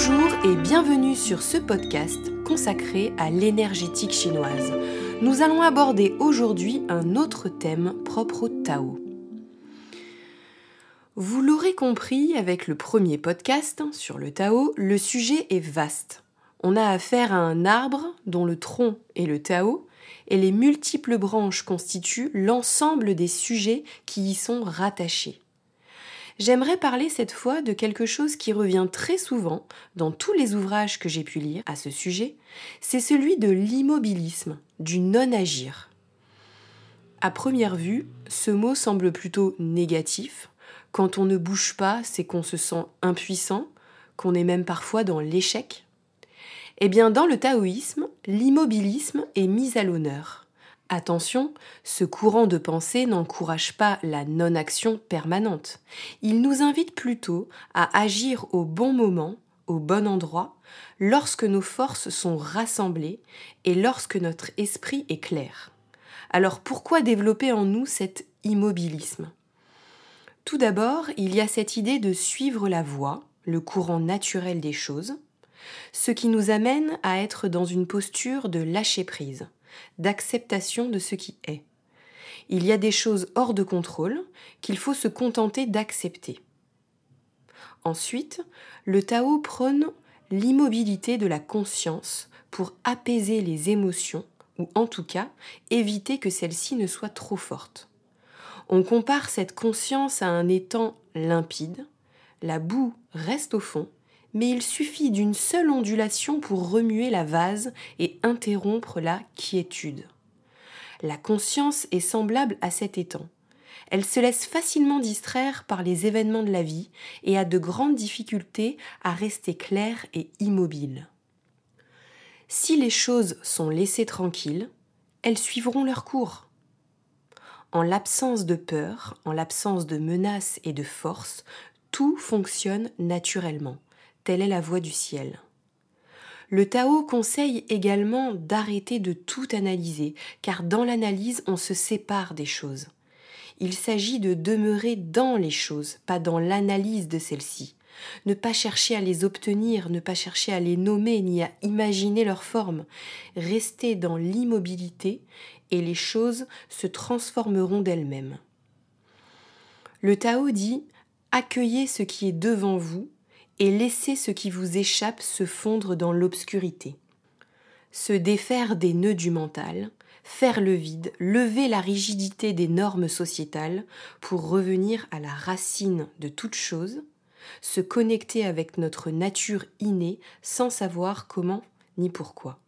Bonjour et bienvenue sur ce podcast consacré à l'énergétique chinoise. Nous allons aborder aujourd'hui un autre thème propre au Tao. Vous l'aurez compris avec le premier podcast sur le Tao, le sujet est vaste. On a affaire à un arbre dont le tronc est le Tao et les multiples branches constituent l'ensemble des sujets qui y sont rattachés j'aimerais parler cette fois de quelque chose qui revient très souvent dans tous les ouvrages que j'ai pu lire à ce sujet, c'est celui de l'immobilisme, du non-agir. À première vue, ce mot semble plutôt négatif. Quand on ne bouge pas, c'est qu'on se sent impuissant, qu'on est même parfois dans l'échec. Eh bien, dans le taoïsme, l'immobilisme est mis à l'honneur. Attention, ce courant de pensée n'encourage pas la non-action permanente. Il nous invite plutôt à agir au bon moment, au bon endroit, lorsque nos forces sont rassemblées et lorsque notre esprit est clair. Alors pourquoi développer en nous cet immobilisme? Tout d'abord, il y a cette idée de suivre la voie, le courant naturel des choses, ce qui nous amène à être dans une posture de lâcher prise d'acceptation de ce qui est. Il y a des choses hors de contrôle qu'il faut se contenter d'accepter. Ensuite, le Tao prône l'immobilité de la conscience pour apaiser les émotions ou en tout cas éviter que celles-ci ne soient trop fortes. On compare cette conscience à un étang limpide, la boue reste au fond mais il suffit d'une seule ondulation pour remuer la vase et interrompre la quiétude. La conscience est semblable à cet étang. Elle se laisse facilement distraire par les événements de la vie et a de grandes difficultés à rester claire et immobile. Si les choses sont laissées tranquilles, elles suivront leur cours. En l'absence de peur, en l'absence de menaces et de force, tout fonctionne naturellement. Telle est la voie du ciel. Le Tao conseille également d'arrêter de tout analyser, car dans l'analyse on se sépare des choses. Il s'agit de demeurer dans les choses, pas dans l'analyse de celles-ci. Ne pas chercher à les obtenir, ne pas chercher à les nommer, ni à imaginer leur forme. Rester dans l'immobilité et les choses se transformeront d'elles-mêmes. Le Tao dit Accueillez ce qui est devant vous et laissez ce qui vous échappe se fondre dans l'obscurité. Se défaire des nœuds du mental, faire le vide, lever la rigidité des normes sociétales pour revenir à la racine de toute chose, se connecter avec notre nature innée sans savoir comment ni pourquoi.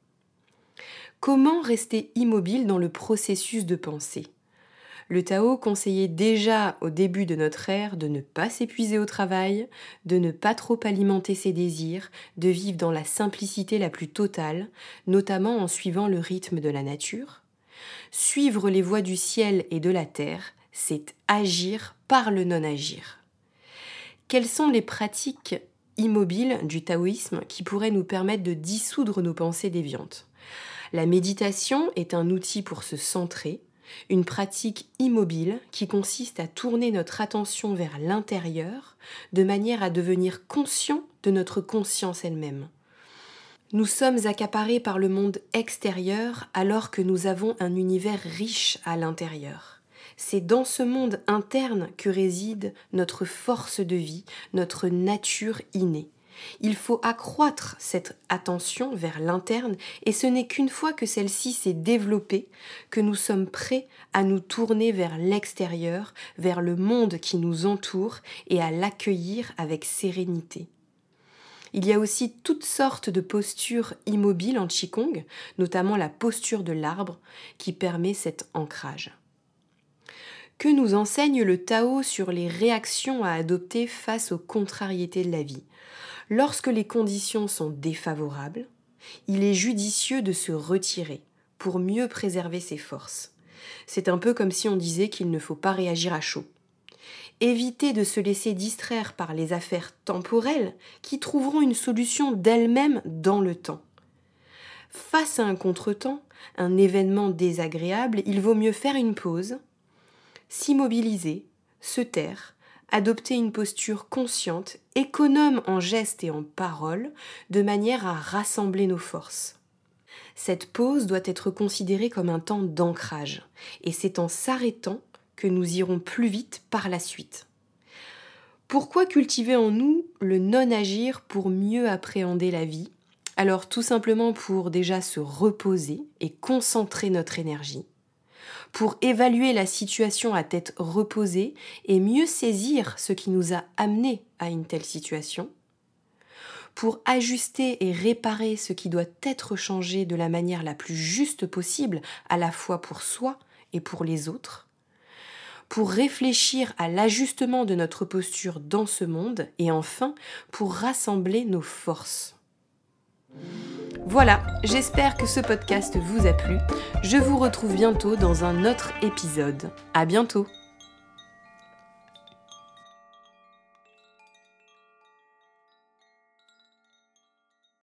Comment rester immobile dans le processus de pensée? Le Tao conseillait déjà au début de notre ère de ne pas s'épuiser au travail, de ne pas trop alimenter ses désirs, de vivre dans la simplicité la plus totale, notamment en suivant le rythme de la nature. Suivre les voies du ciel et de la terre, c'est agir par le non-agir. Quelles sont les pratiques immobiles du taoïsme qui pourraient nous permettre de dissoudre nos pensées déviantes? La méditation est un outil pour se centrer, une pratique immobile qui consiste à tourner notre attention vers l'intérieur de manière à devenir conscient de notre conscience elle-même. Nous sommes accaparés par le monde extérieur alors que nous avons un univers riche à l'intérieur. C'est dans ce monde interne que réside notre force de vie, notre nature innée. Il faut accroître cette attention vers l'interne et ce n'est qu'une fois que celle-ci s'est développée que nous sommes prêts à nous tourner vers l'extérieur, vers le monde qui nous entoure et à l'accueillir avec sérénité. Il y a aussi toutes sortes de postures immobiles en Qigong, notamment la posture de l'arbre qui permet cet ancrage. Que nous enseigne le Tao sur les réactions à adopter face aux contrariétés de la vie? Lorsque les conditions sont défavorables, il est judicieux de se retirer pour mieux préserver ses forces. C'est un peu comme si on disait qu'il ne faut pas réagir à chaud. Éviter de se laisser distraire par les affaires temporelles qui trouveront une solution d'elles-mêmes dans le temps. Face à un contretemps, un événement désagréable, il vaut mieux faire une pause, s'immobiliser, se taire, adopter une posture consciente, économe en gestes et en paroles, de manière à rassembler nos forces. Cette pause doit être considérée comme un temps d'ancrage, et c'est en s'arrêtant que nous irons plus vite par la suite. Pourquoi cultiver en nous le non-agir pour mieux appréhender la vie? Alors tout simplement pour déjà se reposer et concentrer notre énergie, pour évaluer la situation à tête reposée et mieux saisir ce qui nous a amené à une telle situation, pour ajuster et réparer ce qui doit être changé de la manière la plus juste possible, à la fois pour soi et pour les autres, pour réfléchir à l'ajustement de notre posture dans ce monde, et enfin pour rassembler nos forces. Voilà, j'espère que ce podcast vous a plu. Je vous retrouve bientôt dans un autre épisode. À bientôt!